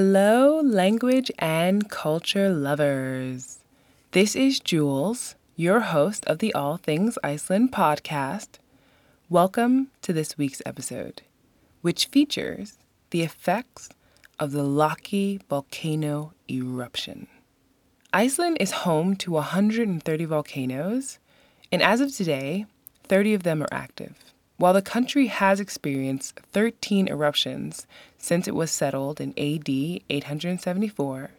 Hello, language and culture lovers. This is Jewells, your host of the All Things Iceland podcast. Welcome to this week's episode, which features the effects of the Laki volcano eruption. Iceland is home to 130 volcanoes, and as of today, 30 of them are active. While the country has experienced 13 eruptions since it was settled in AD 874,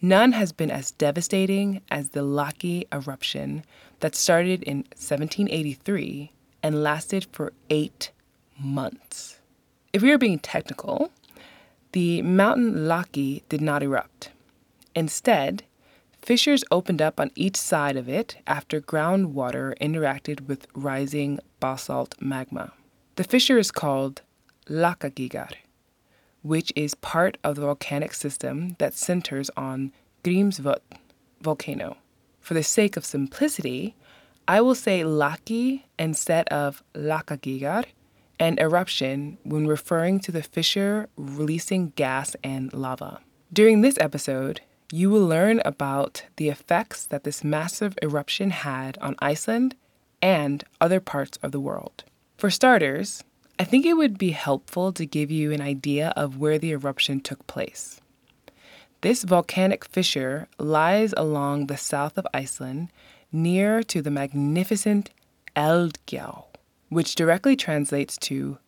none has been as devastating as the Laki eruption that started in 1783 and lasted for eight months. If we are being technical, the mountain Laki did not erupt. Instead, Fissures opened up on each side of it after groundwater interacted with rising basalt magma. The fissure is called Lakagigar, which is part of the volcanic system that centers on Grímsvötn volcano. For the sake of simplicity, I will say Laki instead of Lakagigar and eruption when referring to the fissure releasing gas and lava. During this episode, you will learn about the effects that this massive eruption had on Iceland and other parts of the world. For starters, I think it would be helpful to give you an idea of where the eruption took place. This volcanic fissure lies along the south of Iceland near to the magnificent Eldgjá, which directly translates to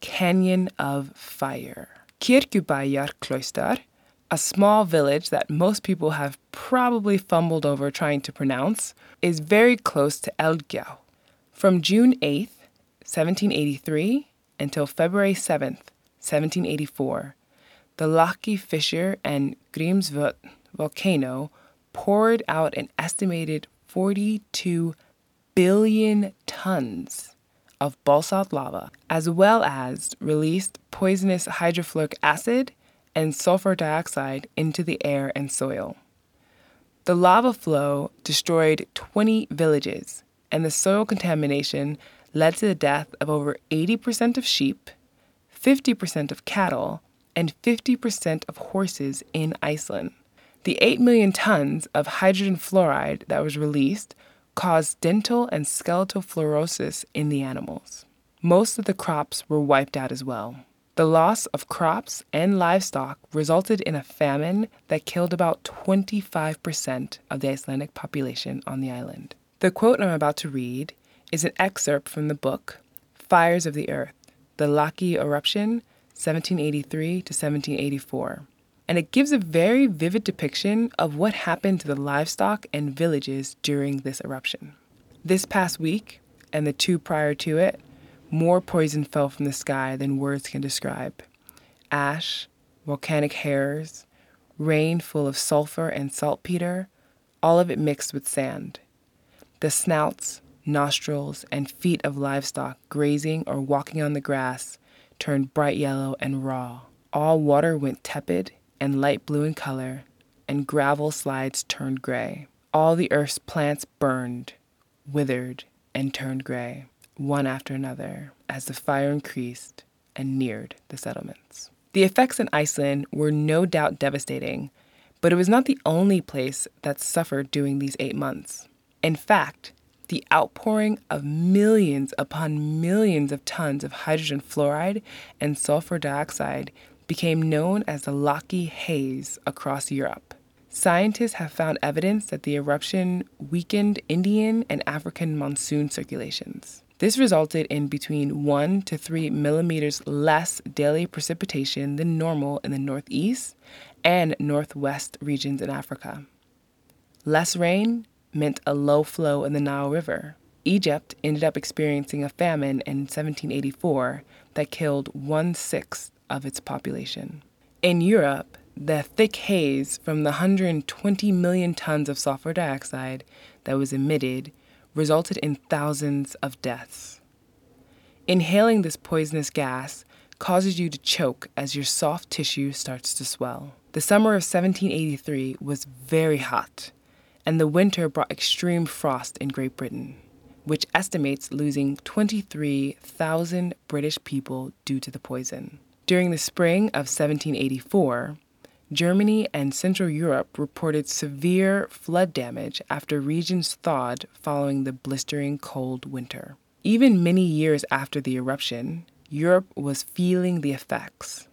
Canyon of Fire. Kirkjubæjarklaustur a small village that most people have probably fumbled over trying to pronounce, is very close to Eldgjá. From June 8th, 1783, until February 7th, 1784, the Laki Fissure and Grímsvötn volcano poured out an estimated 42 billion tons of basalt lava, as well as released poisonous hydrofluoric acid and sulfur dioxide into the air and soil. The lava flow destroyed 20 villages, and the soil contamination led to the death of over 80% of sheep, 50% of cattle, and 50% of horses in Iceland. The 8 million tons of hydrogen fluoride that was released caused dental and skeletal fluorosis in the animals. Most of the crops were wiped out as well. The loss of crops and livestock resulted in a famine that killed about 25% of the Icelandic population on the island. The quote I'm about to read is an excerpt from the book Fires of the Earth The Laki Eruption, 1783 to 1784. And it gives a very vivid depiction of what happened to the livestock and villages during this eruption. This past week, and the two prior to it, more poison fell from the sky than words can describe. Ash, volcanic hairs, rain full of sulfur and saltpeter, all of it mixed with sand. The snouts, nostrils, and feet of livestock grazing or walking on the grass turned bright yellow and raw. All water went tepid and light blue in color, and gravel slides turned gray. All the earth's plants burned, withered, and turned gray one after another, as the fire increased and neared the settlements. The effects in Iceland were no doubt devastating, but it was not the only place that suffered during these eight months. In fact, the outpouring of millions upon millions of tons of hydrogen fluoride and sulfur dioxide became known as the Laki haze across Europe. Scientists have found evidence that the eruption weakened Indian and African monsoon circulations. This resulted in between 1 to 3 millimeters less daily precipitation than normal in the northeast and northwest regions in Africa. Less rain meant a low flow in the Nile River. Egypt ended up experiencing a famine in 1784 that killed one sixth of its population. In Europe, the thick haze from the 120 million tons of sulfur dioxide that was emitted resulted in thousands of deaths. Inhaling this poisonous gas causes you to choke as your soft tissue starts to swell. The summer of 1783 was very hot, and the winter brought extreme frost in Great Britain, which estimates losing 23,000 British people due to the poison. During the spring of 1784, Germany and Central Europe reported severe flood damage after regions thawed following the blistering cold winter. Even many years after the eruption, Europe was feeling the effects.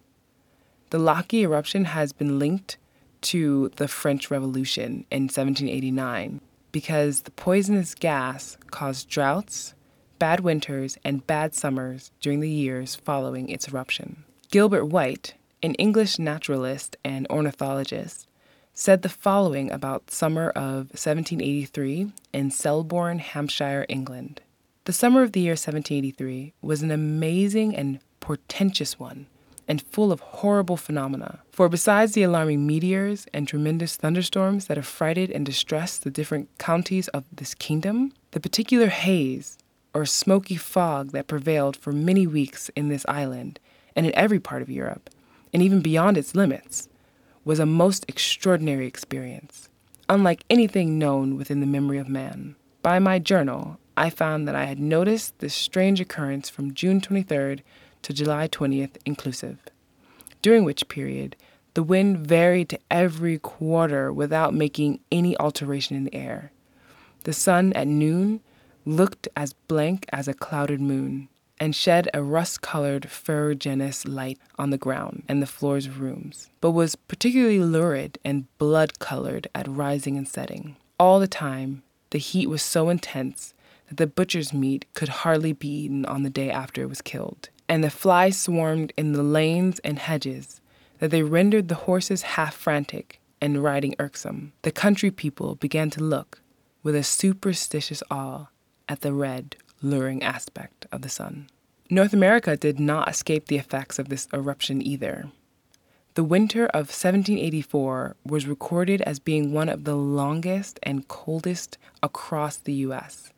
The Laki eruption has been linked to the French Revolution in 1789 because the poisonous gas caused droughts, bad winters, and bad summers during the years following its eruption. Gilbert White, an English naturalist and ornithologist, said the following about summer of 1783 in Selborne, Hampshire, England. The summer of the year 1783 was an amazing and portentous one and full of horrible phenomena. For besides the alarming meteors and tremendous thunderstorms that affrighted and distressed the different counties of this kingdom, the particular haze or smoky fog that prevailed for many weeks in this island and in every part of Europe, and even beyond its limits, was a most extraordinary experience, unlike anything known within the memory of man. By my journal, I found that I had noticed this strange occurrence from June 23rd to July 20th inclusive, during which period the wind varied to every quarter without making any alteration in the air. The sun at noon looked as blank as a clouded moon and shed a rust colored ferruginous light on the ground and the floors of rooms, but was particularly lurid and blood colored at rising and setting. All the time, the heat was so intense that the butcher's meat could hardly be eaten on the day after it was killed and the flies swarmed in the lanes and hedges, that they rendered the horses half frantic and riding irksome. The country people began to look with a superstitious awe at the red, luring aspect of the sun. North America did not escape the effects of this eruption either. The winter of 1784 was recorded as being one of the longest and coldest across the U.S.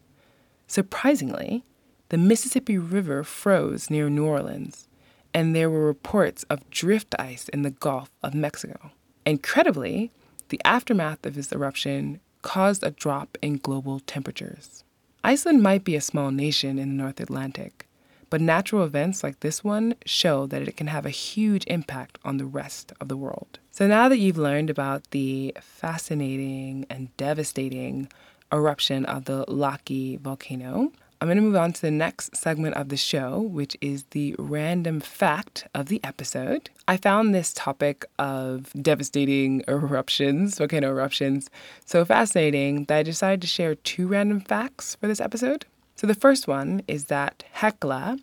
Surprisingly, the Mississippi River froze near New Orleans, and there were reports of drift ice in the Gulf of Mexico. Incredibly, the aftermath of this eruption caused a drop in global temperatures. Iceland might be a small nation in the North Atlantic, but natural events like this one show that it can have a huge impact on the rest of the world. So now that you've learned about the fascinating and devastating eruption of the Laki volcano, I'm going to move on to the next segment of the show, which is the random fact of the episode. I found this topic of devastating eruptions, volcano eruptions, so fascinating that I decided to share two random facts for this episode. So the first one is that Hekla,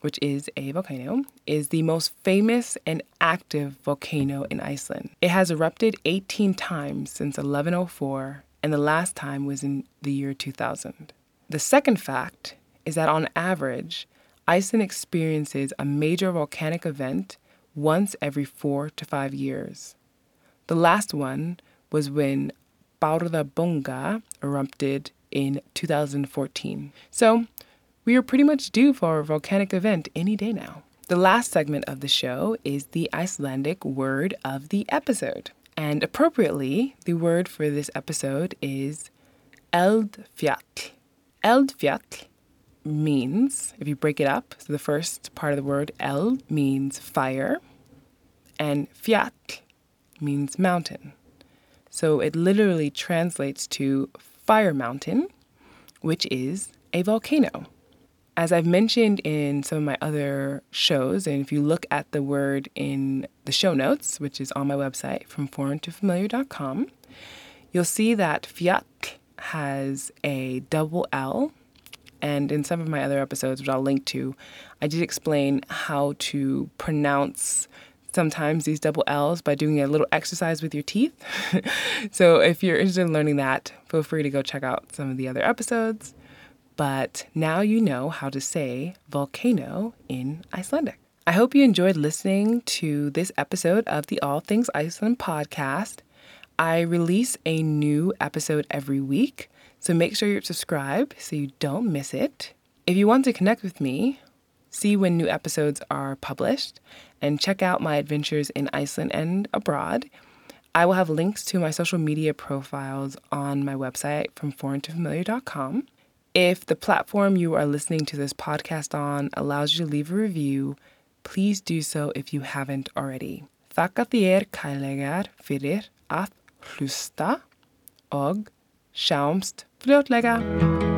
which is a volcano, is the most famous and active volcano in Iceland. It has erupted 18 times since 1104, and the last time was in the year 2000. The second fact is that on average, Iceland experiences a major volcanic event once every four to five years. The last one was when Bárðarbunga erupted in 2014. So we are pretty much due for a volcanic event any day now. The last segment of the show is the Icelandic word of the episode. And appropriately, the word for this episode is eldfjall. Eldfjall means, if you break it up, so the first part of the word eld means fire, and fjall means mountain. So it literally translates to fire mountain, which is a volcano. As I've mentioned in some of my other shows, and if you look at the word in the show notes, which is on my website fromforeigntofamiliar.com, you'll see that fjall has a double L. And in some of my other episodes, which I'll link to, I did explain how to pronounce sometimes these double L's by doing a little exercise with your teeth. so if you're interested in learning that, feel free to go check out some of the other episodes. But now you know how to say volcano in Icelandic. I hope you enjoyed listening to this episode of the All Things Iceland podcast. I release a new episode every week, so make sure you're subscribed so you don't miss it. If you want to connect with me, see when new episodes are published, and check out my adventures in Iceland and abroad, I will have links to my social media profiles on my website fromforeigntofamiliar.com. If the platform you are listening to this podcast on allows you to leave a review, please do so if you haven't already. Þakka þér kærlegar fyrir að Plusta og Sjaumst flørtlegge.